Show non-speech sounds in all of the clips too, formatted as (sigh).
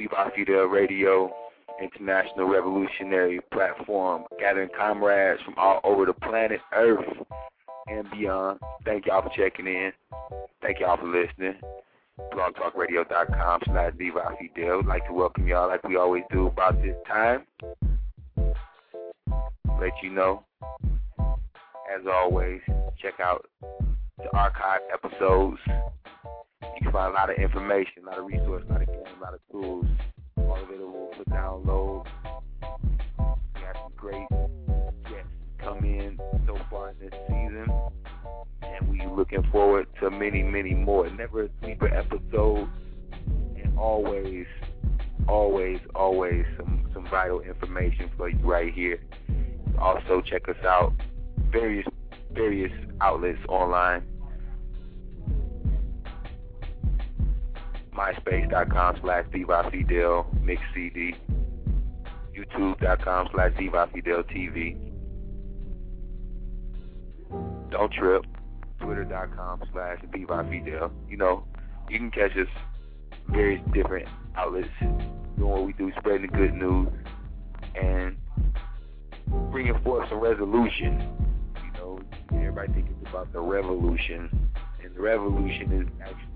Viva Fidel Radio, international revolutionary platform, gathering comrades from all over the planet Earth and beyond. Thank y'all for checking in. Thank y'all for listening. blogtalkradio.com slash Viva Fidel. Like to welcome y'all like we always do about this time. Let you know, as always, check out the archive episodes you can find a lot of information, a lot of resources, a lot of a lot of tools, all available for download. We have some great guests come in so far this season, and we looking forward to many, many more. Never a sleeper episode, and always, always, always some some vital information for you right here. Also, check us out various various outlets online myspace.com slash Fidel mix CD, youtube.com slash Fidel TV. Don't trip, twitter.com slash Fidel. You know, you can catch us various different outlets doing what we do, spreading the good news and bringing forth some resolution. You know, everybody thinks about the revolution, and the revolution is actually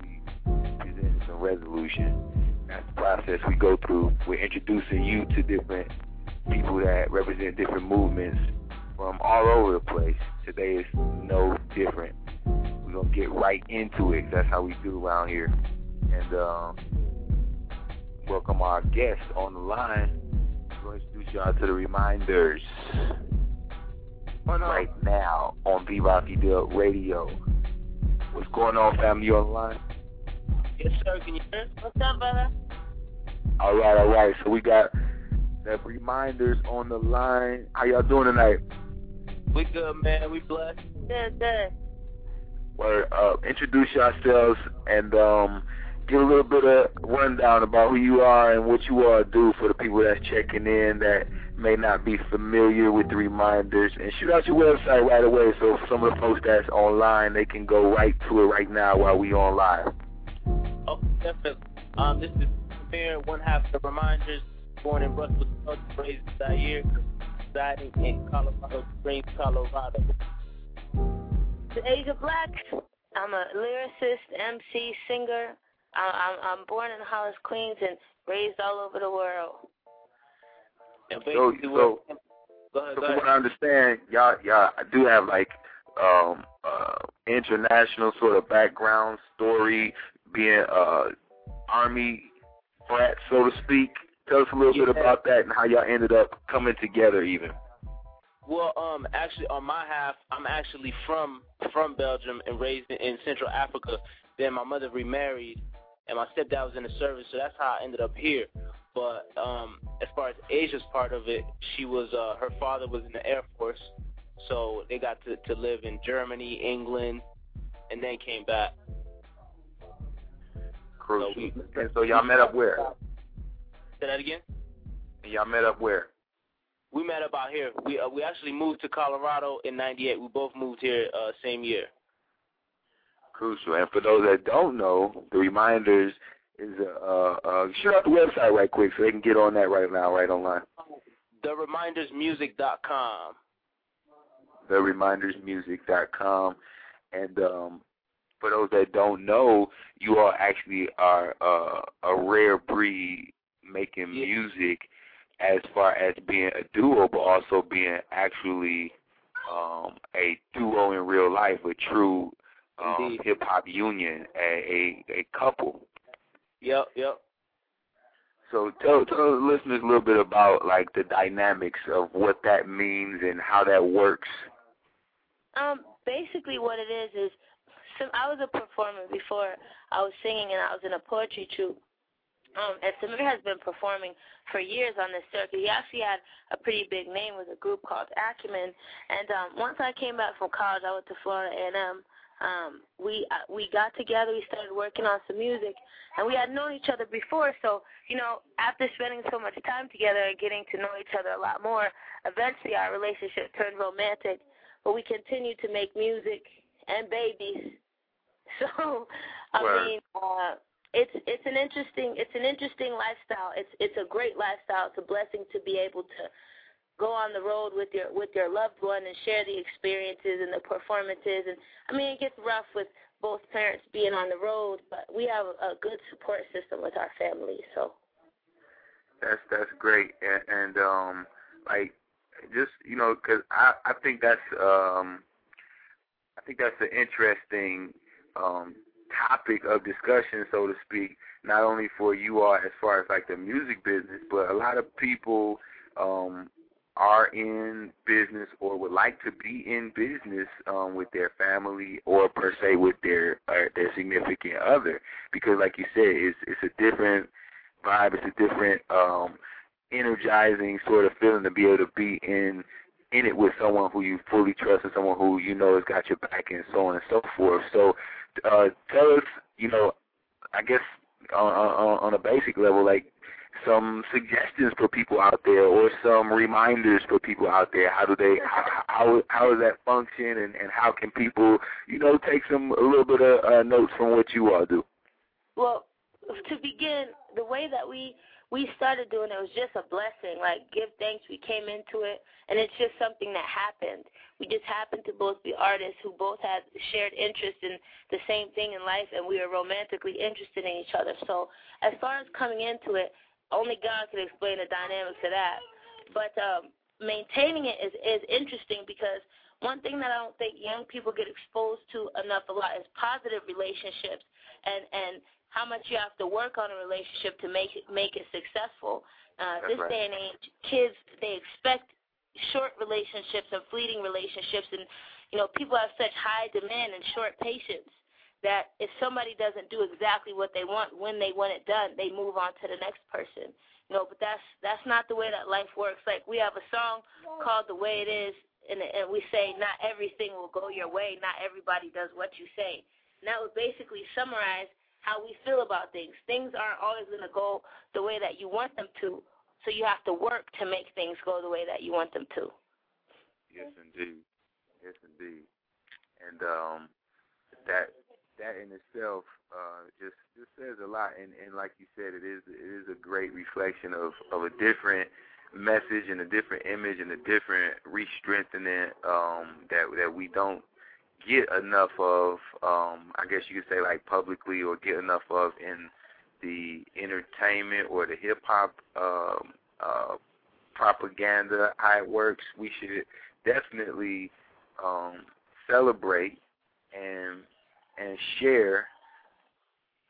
some resolution. That's the process we go through. We're introducing you to different people that represent different movements from all over the place. Today is no different. We're going to get right into it. That's how we do around here. And um, welcome our guest on the line. We're going to introduce y'all to the reminders right now on Viva Fidel Radio. What's going on, family? You on the line? Yes, sir. Can you hear? What's up, brother? All right, all right. So we got the reminders on the line. How y'all doing tonight? We good, man. We blessed. Good, good. Well, uh, introduce yourselves and um, give a little bit of rundown about who you are and what you all do for the people that's checking in that may not be familiar with the reminders. And shoot out your website right away so some of the folks that's online, they can go right to it right now while we on live. Definitely. Um, this is Samir, one half of the Reminders, born in Brussels, raised in Zaire, residing in Colorado Springs, Colorado. The Aja Black. I'm a lyricist, MC, singer. I- I'm, I'm born in Hollis, Queens, and raised all over the world. And So, so, what- go ahead, so go from ahead. what I understand, y'all, y'all do have like um, uh, international sort of background story, being uh, army brat, so to speak. Tell us a little bit about that and how y'all ended up coming together, even. Well, um, actually, on my half, I'm actually from from Belgium and raised in, in Central Africa. Then my mother remarried, and my stepdad was in the service, so that's how I ended up here. But um, as far as Aja's part of it, she was uh, her father was in the Air Force, so they got to to live in Germany, England, and then came back. And so y'all met up where? Say that again. And y'all met up where? We met up out here. We uh, we actually moved to Colorado in '98. We both moved here uh, same year. Crucial. And for those that don't know, the reminders is uh, uh, uh shoot out the website right quick so they can get on that right now, right online. TheRemindersMusic.com. TheRemindersMusic.com. And um, for those that don't know, you all actually are uh, a rare breed making Yeah. music as far as being a duo, but also being actually um, a duo in real life, a true um, hip hop union, a, a a couple. Yep, yep. So tell tell the listeners a little bit about like the dynamics of what that means and how that works. Um, basically, what it is is, so I was a performer before I was singing, and I was in a poetry troupe. Um, and Samir has been performing for years on this circuit. He actually had a pretty big name with a group called Acumen. And um, once I came back from college, I went to Florida A&M. Um, we uh, we got together. We started working on some music, and we had known each other before. So you know, after spending so much time together and getting to know each other a lot more, eventually our relationship turned romantic. But we continued to make music and babies. (laughs) So I Word. mean, uh, it's it's an interesting it's an interesting lifestyle. It's it's a great lifestyle. It's a blessing to be able to go on the road with your with your loved one and share the experiences and the performances. And I mean, it gets rough with both parents being on the road, but we have a, good support system with our family. So That's that's great, and, and um, like just you know, because I I think that's um, I think that's an interesting um topic of discussion, so to speak. Not only for you all as far as like the music business, but a lot of people um are in business or would like to be in business um with their family or per se with their uh, their significant other because like you said it's it's a different vibe it's a different um energizing sort of feeling to be able to be in in it with someone who you fully trust and someone who you know has got your back and so on and so forth so uh tell us you know i guess on on, on a basic level like some suggestions for people out there or some reminders for people out there. How do they how how, does that function and and how can people you know take some a little bit of uh, notes from what you all do? Well, to begin, the way that we we started doing it was just a blessing. Like give thanks. We came into it, and it's just something that happened. We just happened to both be artists who both had shared interest in the same thing in life, and we were romantically interested in each other. So as far as coming into it, only God can explain the dynamics of that. But um, maintaining it is is interesting because one thing that I don't think young people get exposed to enough a lot is positive relationships and and how much you have to work on a relationship to make it make it successful. Uh, That's this right. day and age, kids they expect short relationships and fleeting relationships, and you know people have such high demand and short patience that if somebody doesn't do exactly what they want when they want it done, they move on to the next person. You know, but that's that's not the way that life works. Like we have a song called "The Way It Is," and, and we say not everything will go your way. Not everybody does what you say. And that would basically summarize how we feel about things. Things aren't always going to go the way that you want them to, so you have to work to make things go the way that you want them to. Yes, indeed. Yes, indeed. And um, that that in itself uh, just just says a lot. And and like you said, it is it is a great reflection of of a different message and a different image and a different re-strengthening um, that that we don't get enough of. Um, I guess you could say like publicly or get enough of in the entertainment or the hip hop um, uh, propaganda, how it works. We should definitely um, celebrate and and share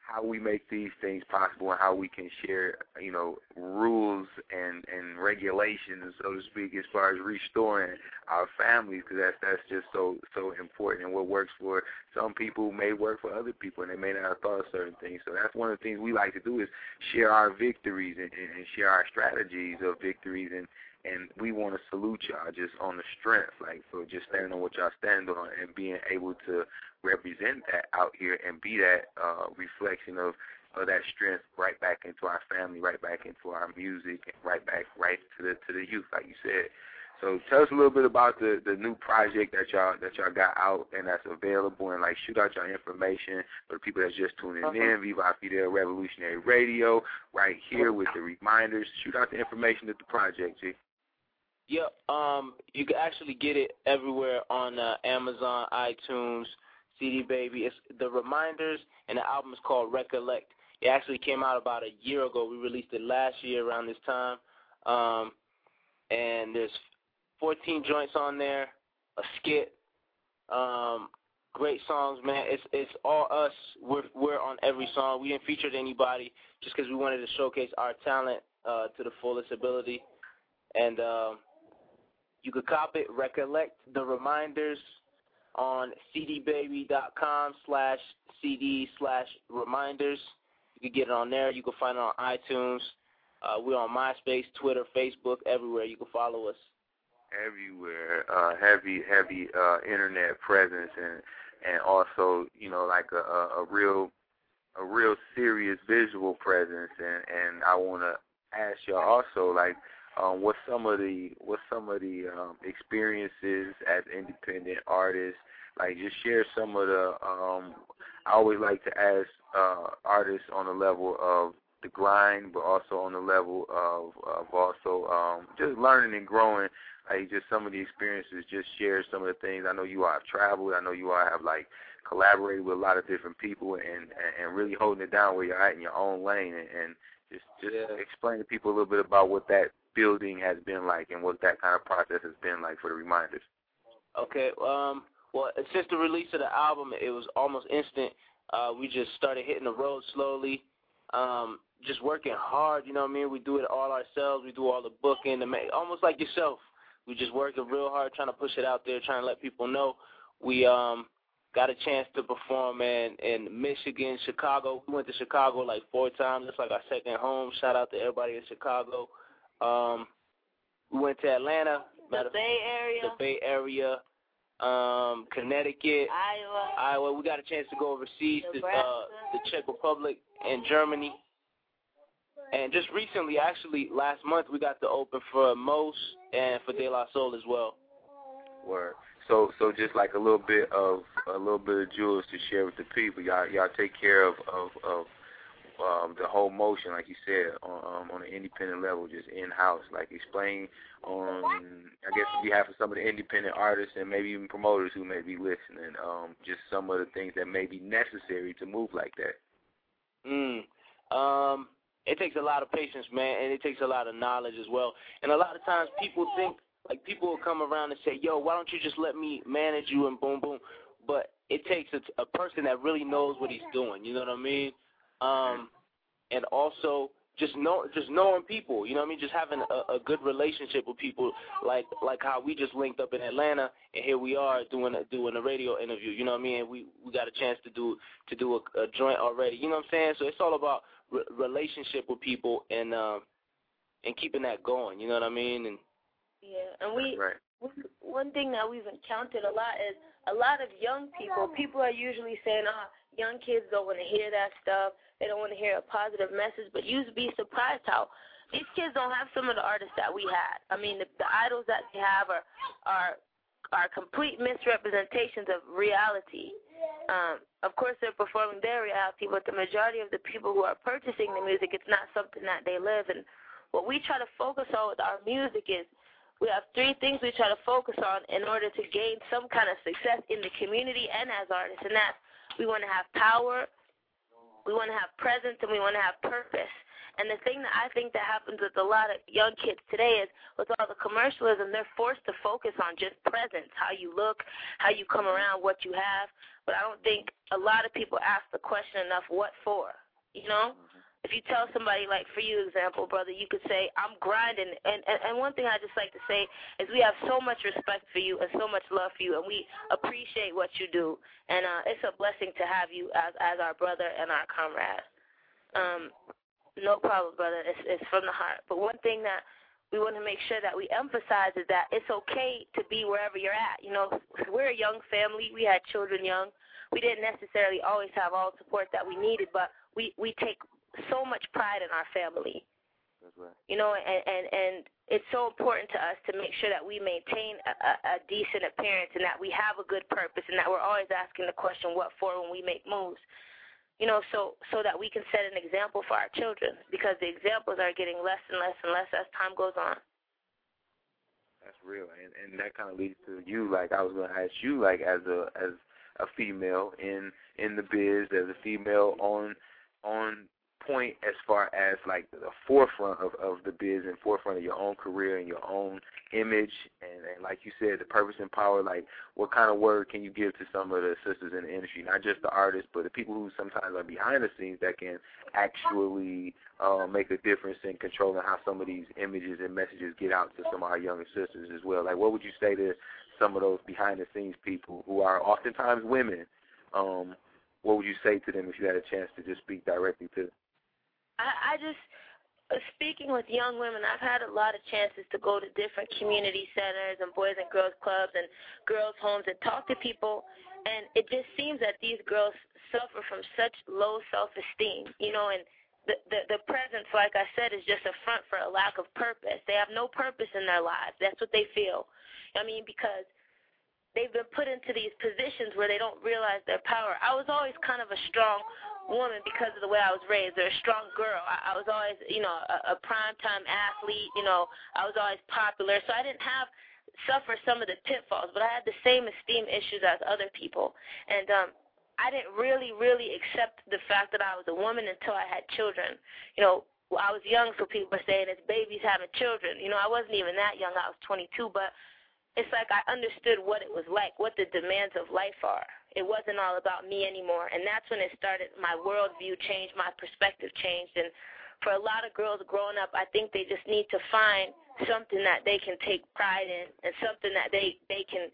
how we make these things possible and how we can share, you know, rules and and regulations, so to speak, as far as restoring our families, because that's that's just so so important. And what works for some people may work for other people, and they may not have thought of certain things. So that's one of the things we like to do is share our victories and, and, share our strategies of victories and and we want to salute y'all just on the strength, like for just standing on what y'all stand on and being able to represent that out here and be that uh, reflection of, of that strength right back into our family, right back into our music, and right back right to the to the youth, like you said. So tell us a little bit about the the new project that y'all that y'all got out and that's available, and like shoot out your information for the people that's just tuning in. Viva Fidel Revolutionary Radio, right here with the reminders. Shoot out the information of the project, G. Yep. Um, you can actually get it everywhere on uh, Amazon, iTunes, CD Baby. It's the reminders, and the album is called Recollect. It actually came out about a year ago. We released it last year around this time. Um, and there's 14 joints on there, a skit, um, great songs, man. It's it's all us. We're we're on every song. We didn't feature anybody just because we wanted to showcase our talent uh, to the fullest ability. And um, you could cop it. Recollect the reminders on cdbaby.com slash cd slash reminders. You can get it on there. You can find it on iTunes. Uh, we're on MySpace, Twitter, Facebook, everywhere. You can follow us. Everywhere, uh, heavy, heavy uh, internet presence, and and also, you know, like a, a, a real, a real serious visual presence. And and I want to ask y'all also, like, um, what some of the what some of the um, experiences as independent artists like just share some of the um I always like to ask uh artists on the level of the grind but also on the level of of also um just learning and growing. Like just some of the experiences just share some of the things. I know you all have traveled. I know you all have like collaborated with a lot of different people and and really holding it down where you're at in your own lane and, and just just Yeah. explain to people a little bit about what that building has been like and what that kind of process has been like for the reminders. Okay. Um. Well, since the release of the album, it was almost instant. Uh, we just started hitting the road slowly. Um, just working hard. You know what I mean? We do it all ourselves. We do all the booking, the ma- almost like yourself. We just working real hard, trying to push it out there, trying to let people know. We um got a chance to perform in in Michigan, Chicago. We went to Chicago like four times. It's like our second home. Shout out to everybody in Chicago. Um, we went to Atlanta. The Matter Bay Area, the Bay Area, um, Connecticut, Iowa, Iowa. We got a chance to go overseas to uh, the Czech Republic and Germany. And just recently, actually last month, we got to open for Mos and for De La Soul as well. Word. So so just like a little bit of a little bit of jewels to share with the people. Y'all y'all take care of of of um, the whole motion, like you said, on um, on an independent level, just in house. Like explain on, I guess, on behalf of some of the independent artists and maybe even promoters who may be listening, um, just some of the things that may be necessary to move like that. Mm. Um, it takes a lot of patience, man, and it takes a lot of knowledge as well. And a lot of times people think, like, people will come around and say, yo, why don't you just let me manage you and boom, boom. But it takes a, a person that really knows what he's doing, you know what I mean? Um, and also just know, just knowing people, you know what I mean? Just having a, a good relationship with people, like like how we just linked up in Atlanta, and here we are doing a, doing a radio interview. You know what I mean? And we we got a chance to do to do a, a joint already. You know what I'm saying? So it's all about re- relationship with people and um and keeping that going. You know what I mean? And yeah, and we Right. one- one thing that we've encountered a lot is a lot of young people. People are usually saying, "Ah, young kids don't want to hear that stuff. They don't want to hear a positive message." But you'd be surprised how these kids don't have some of the artists that we had. I mean, the, the idols that they have are are are complete misrepresentations of reality. Um, of course, they're performing their reality, but the majority of the people who are purchasing the music, it's not something that they live. And what we try to focus on with our music is we have three things we try to focus on in order to gain some kind of success in the community and as artists, and that's we want to have power, we want to have presence, and we want to have purpose. And the thing that I think that happens with a lot of young kids today is with all the commercialism, they're forced to focus on just presence, how you look, how you come around, what you have. But I don't think a lot of people ask the question enough, what for? You know? Mm-hmm. If you tell somebody, like for you, example, brother, you could say, I'm grinding. And, and, and one thing I just like to say is we have so much respect for you and so much love for you, and we appreciate what you do. And uh, it's a blessing to have you as, as our brother and our comrade. Um, no problem, brother. It's, it's from the heart. But one thing that we want to make sure that we emphasize is that it's okay to be wherever you're at. You know, we're a young family. We had children young. We didn't necessarily always have all the support that we needed, but we we take so much pride in our family. That's right. You know, and and and it's so important to us to make sure that we maintain a, a, a decent appearance and that we have a good purpose and that we're always asking the question what for when we make moves. You know, so so that we can set an example for our children because the examples are getting less and less and less as time goes on. That's real, and and that kind of leads to you. Like I was going to ask you, like as a as a female in in the biz, as a female on on point as far as like the forefront of of the biz and forefront of your own career and your own image and, and like you said the purpose and power like what kind of word can you give to some of the sisters in the industry? Not just the artists but the people who sometimes are behind the scenes that can actually uh, make a difference in controlling how some of these images and messages get out to some of our younger sisters as well. Like what would you say to some of those behind the scenes people who are oftentimes women? Um what would you say to them if you had a chance to just speak directly to them I, I just uh, speaking with young women, I've had a lot of chances to go to different community centers and boys and girls clubs and girls homes and talk to people, and it just seems that these girls suffer from such low self-esteem, you know, and the, the the presence, like I said, is just a front for a lack of purpose. They have no purpose in their lives. That's what they feel. I mean, because they've been put into these positions where they don't realize their power. I was always kind of a strong woman because of the way I was raised, or a strong girl. I, I was always, you know, a, a primetime athlete. You know, I was always popular, so I didn't have suffer some of the pitfalls, but I had the same esteem issues as other people, and um, I didn't really, really accept the fact that I was a woman until I had children. You know, I was young, so people were saying it's babies having children. You know, I wasn't even that young. I was 22, but it's like I understood what it was like, what the demands of life are. It wasn't all about me anymore. And that's when it started, my worldview changed, my perspective changed. And for a lot of girls growing up, I think they just need to find something that they can take pride in and something that they, they can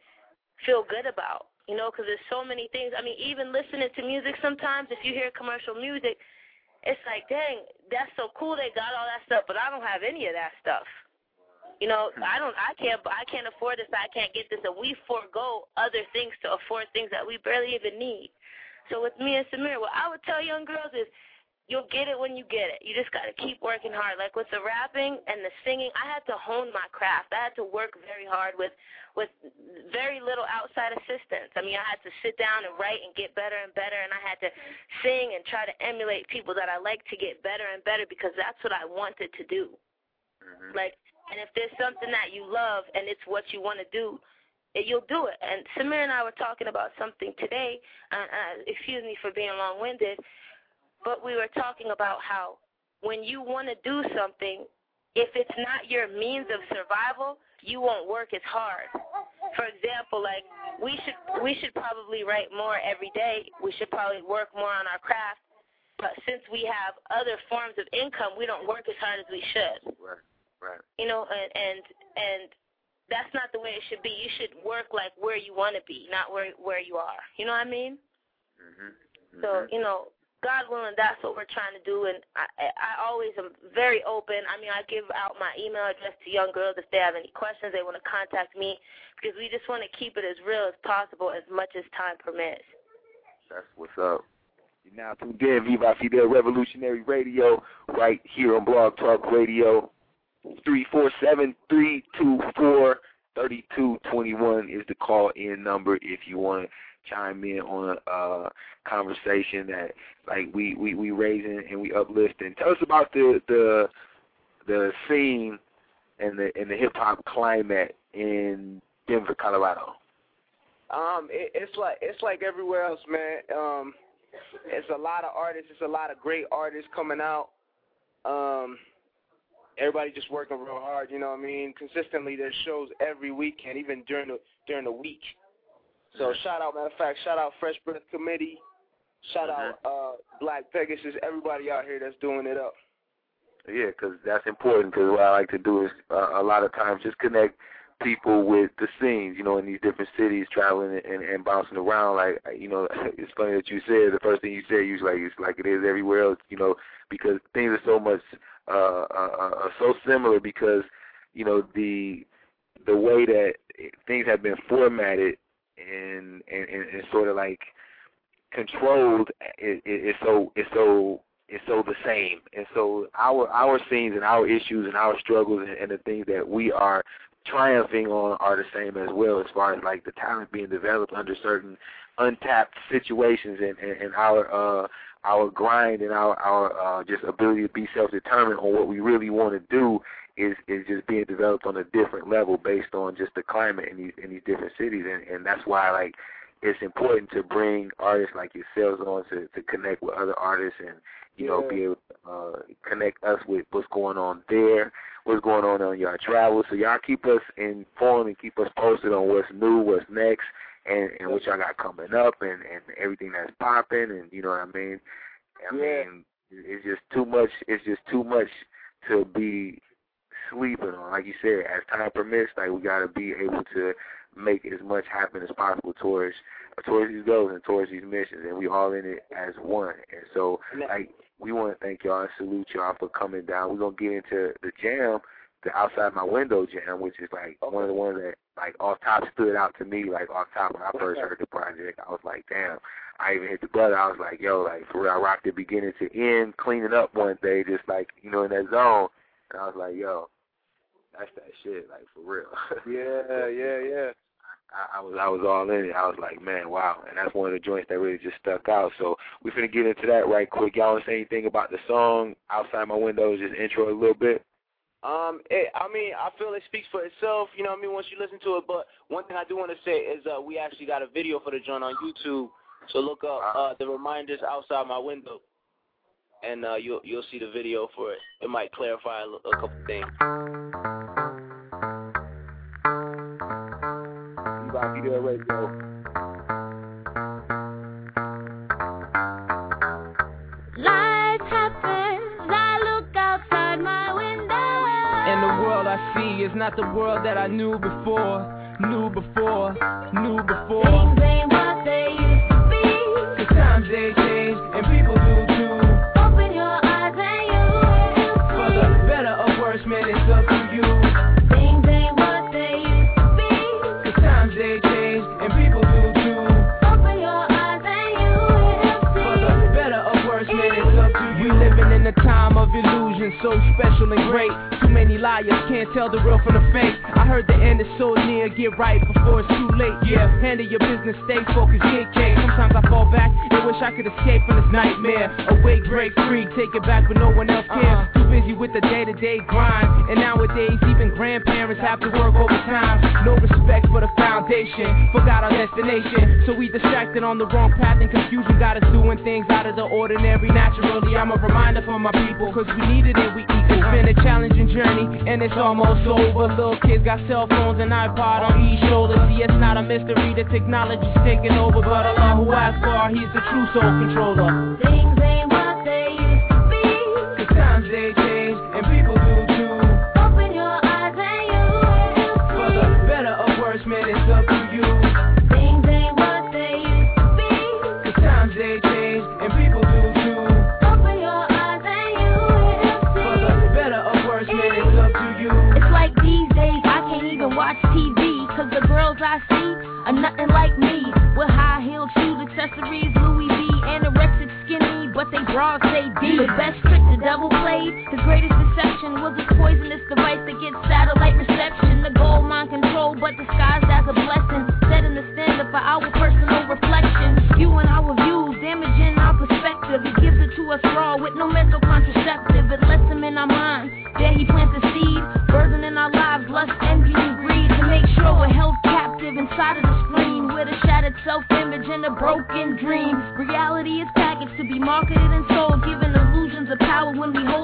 feel good about. You know, because there's so many things. I mean, even listening to music sometimes, if you hear commercial music, it's like, dang, that's so cool they got all that stuff, but I don't have any of that stuff. You know, I don't, I can't, I can't afford this. I can't get this, and we forego other things to afford things that we barely even need. So with me and Samir, what I would tell young girls is, you'll get it when you get it. You just got to keep working hard. Like with the rapping and the singing, I had to hone my craft. I had to work very hard with with very little outside assistance. I mean, I had to sit down and write and get better and better, and I had to sing and try to emulate people that I like to get better and better because that's what I wanted to do. Mm-hmm. Like and if there's something that you love and it's what you want to do, you'll do it. And Samir and I were talking about something today. Uh, uh, excuse me for being long-winded, but we were talking about how when you want to do something, if it's not your means of survival, you won't work as hard. For example, like we should we should probably write more every day. We should probably work more on our craft. But since we have other forms of income, we don't work as hard as we should. Right. Right. You know, and and and that's not the way it should be. You should work like where you want to be, not where where you are. You know what I mean? Mhm. Mm-hmm. So you know, God willing, that's what we're trying to do. And I I always am very open. I mean, I give out my email address to young girls if they have any questions, they want to contact me because we just want to keep it as real as possible, as much as time permits. That's what's up. You're now tuned in Viva Fidel Revolutionary Radio right here on Blog Talk Radio three four seven three two four thirty two twenty one is the call in number if you want to chime in on a uh, conversation that like we we we raising and we uplifting. Tell us about the the the scene and the and the hip hop climate in Denver, Colorado. Um, it, it's like it's like everywhere else, man. Um, it's a lot of artists. It's a lot of great artists coming out. Um, everybody just working real hard. You know what I mean? Consistently, there's shows every weekend, even during the during the week. So shout out, matter of fact, shout out Fresh Breath Committee, shout out uh, Black Pegasus, everybody out here that's doing it up. Yeah, because that's important. Because what I like to do is uh, a lot of times just connect people with the scenes, you know, in these different cities, traveling and, and bouncing around. Like, you know, (laughs) it's funny that you said the first thing you said. You like, it's like it is everywhere else, you know, because things are so much uh, uh, uh, so similar because you know the the way that things have been formatted and and, and, and sort of like controlled is, is so is so is so the same. And so our our scenes and our issues and our struggles and, and the things that we are triumphing on are the same as well as far as like the talent being developed under certain untapped situations and, and, and our uh our grind and our our uh, just ability to be self-determined on what we really want to do is is just being developed on a different level based on just the climate in these in these different cities, and and that's why like it's important to bring artists like yourselves on to to connect with other artists and you know, be able to uh, connect us with what's going on there, what's going on on your travels. So y'all keep us informed and keep us posted on what's new, what's next, and and what y'all got coming up, and and everything that's popping, and you know what I mean. I Yeah. mean, it's just too much. It's just too much to be sleeping on. Like you said, as time permits, like we gotta be able to make as much happen as possible towards towards these goals and towards these missions, and we all in it as one. And so, like, we want to thank y'all and salute y'all for coming down. We're gonna get into the jam, the outside my window jam, which is like one of the ones that like off top stood out to me. Like off top when I first heard the project, I was like, damn. I even hit the brother. I was like, yo, like for real, I rocked it beginning to end, cleaning up one day, just like you know in that zone. And I was like, yo, that's that shit, like for real. (laughs) Yeah, yeah, yeah. I, I was I was all in it. I was like, man, wow, and that's one of the joints that really just stuck out. So we finna get into that right quick. Y'all want to say anything about the song outside my window? Just intro a little bit. Um, it, I mean, I feel it speaks for itself. You know what I mean? Once you listen to it, but one thing I do want to say is uh, we actually got a video for the joint on YouTube. So look up uh, the reminders outside my window, and uh, you'll you'll see the video for it. It might clarify a couple things. Rocky Del Radio. Life happens, I look outside my window. And the world I see is not the world that I knew before, knew before, knew before. Things ain't what they used to be. Cause times they special and great. Too many liars can't tell the real from the fake. I heard the end is so near, get right before it's too late. Yeah, handle your business, stay focused, get cake. Sometimes I fall back and wish I could escape from this nightmare. Awake, break free, take it back, but no one else cares. Uh-huh. Too busy with the day to day grind. And nowadays, even grandparents have to work overtime. No respect for the foundation, forgot our destination. So we distracted on the wrong path, and confusion got us doing things out of the ordinary. Naturally, I'm a reminder for my people, cause we need it we equal. It's been a challenging journey, and it's almost over. Little kids got cell phones and iPod on each shoulder. Not a mystery, the technology's taking over. But Allah who Akbar, he's the true soul controller. Things but they say D The best broken dream Reality is packaged to be marketed and sold Giving illusions of power when we hold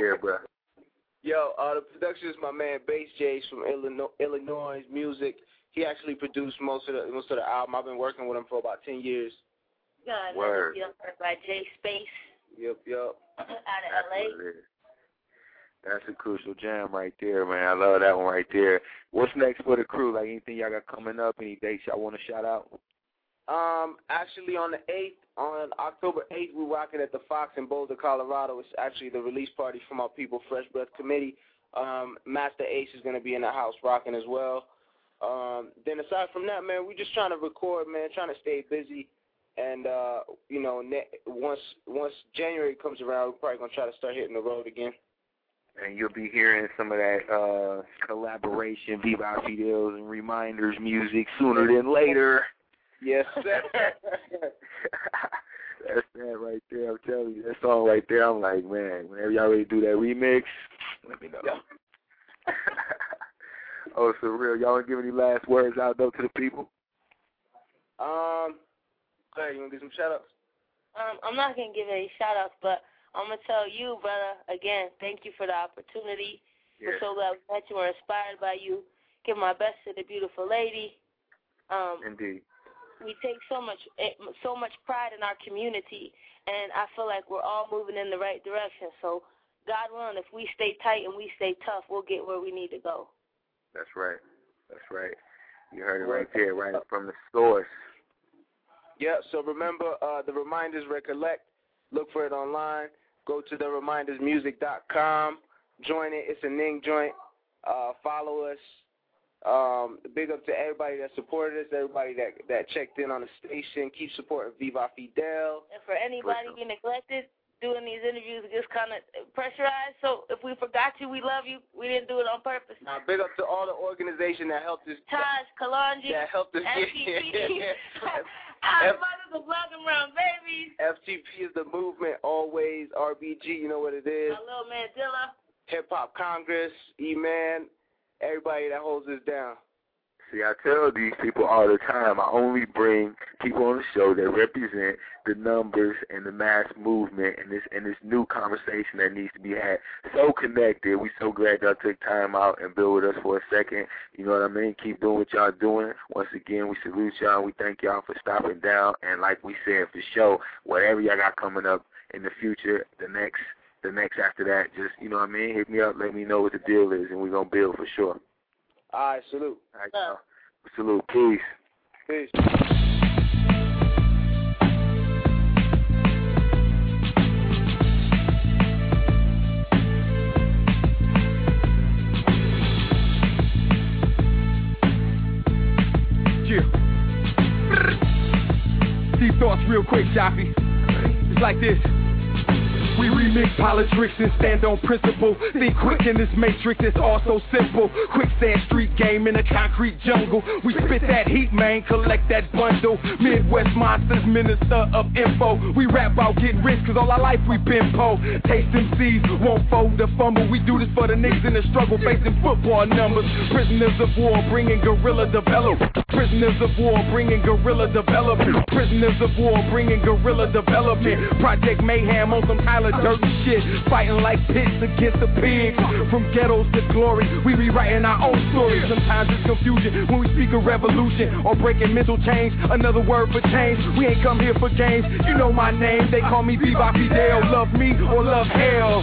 that track right there, bro? Yo, uh, the production is my man Bass Jace from Illinois, Illinois Music. He actually produced most of the most of the album. I've been working with him for about ten years. God, Word. Young by J Space Yep, yep. out That's of LA. what it is. That's a crucial jam right there, man. I love that one right there. What's next for the crew? Like anything y'all got coming up? Any dates y'all want to shout out? Um, actually, on the eighth, on October eighth, we're rocking at the Fox in Boulder, Colorado. It's actually the release party from our people, Fresh Breath Committee. Um, Masta Ace is going to be in the house rocking as well. Um, then aside from that, man, we're just trying to record, man, trying to stay busy. And uh, you know, ne- once once January comes around, we're probably gonna try to start hitting the road again. And you'll be hearing some of that uh collaboration, Viva Fidels and Reminders music sooner than later. Yes, (laughs) sir. (laughs) That's that right there. I'm telling you, that song right there. I'm like, man, whenever y'all ready to do that remix, let me know. (laughs) oh, so real. Y'all want to give any last words out though to the people? um, go ahead, you wanna give some shout outs? Um, I'm not gonna give any shout outs, but I'm gonna tell you, brother, again, thank you for the opportunity. Yes. We're so glad we met you. We're inspired by you. Give my best to the beautiful lady. Um, Indeed. We take so much eh, so much pride in our community, and I feel like we're all moving in the right direction. So, God willing, if we stay tight and we stay tough, we'll get where we need to go. That's right. That's right. You heard it right there, right from the source. Yeah, so remember uh, the Reminders Recollect. Look for it online. Go to theremindersmusic.com. Join it. It's a Ning joint. Uh, follow us. Um, big up to everybody that supported us, everybody that that checked in on the station. Keep supporting Viva Fidel. And for anybody you neglected, doing these interviews gets kind of pressurized. So if we forgot you, we love you. We didn't do it on purpose. Now, big up to all the organization that helped us. Taj, Kalonji, that helped us get FTP, F- (laughs) (laughs) our mothers of black and brown babies, FTP is the movement, always RBG. You know what it is. my little man Dilla. Hip Hop Congress, E Man, everybody that holds us down. See, I tell these people all the time, I only bring people on the show that represent the numbers and the mass movement and this and this new conversation that needs to be had. So connected. We so glad y'all took time out and build with us for a second. You know what I mean? Keep doing what y'all doing. Once again, we salute y'all. We thank y'all for stopping down. And like we said for show, whatever y'all got coming up in the future, the next the next after that, just you know what I mean, hit me up, let me know what the deal is and we're gonna build for sure. All right, salute. All right, y'all. Salute. Peace. Peace. Yeah. Deep thoughts real quick, Joffy. It's like this. We remix politics and stand on principle. Think quick in this matrix, it's all so simple. Quicksand street game in a concrete jungle. We spit that heat, man, collect that bundle. Midwest monsters, minister of info. We rap about getting rich, cause all our life we been po. Taste MCs, won't fold the fumble. We do this for the niggas in the struggle, facing football numbers. Prisoners of war, bringing guerrilla development. Prisoners of war, bringing guerrilla development. Prisoners of war, bringing guerrilla development. Project Mayhem on some Tyler Durden shit. Fighting like pits against the pigs. From ghettos to glory, we rewriting our own story. Sometimes it's confusion when we speak of revolution or breaking mental chains. Another word for change. We ain't come here for games. You know my name. They call me Viva Fidel. Love me or love hell.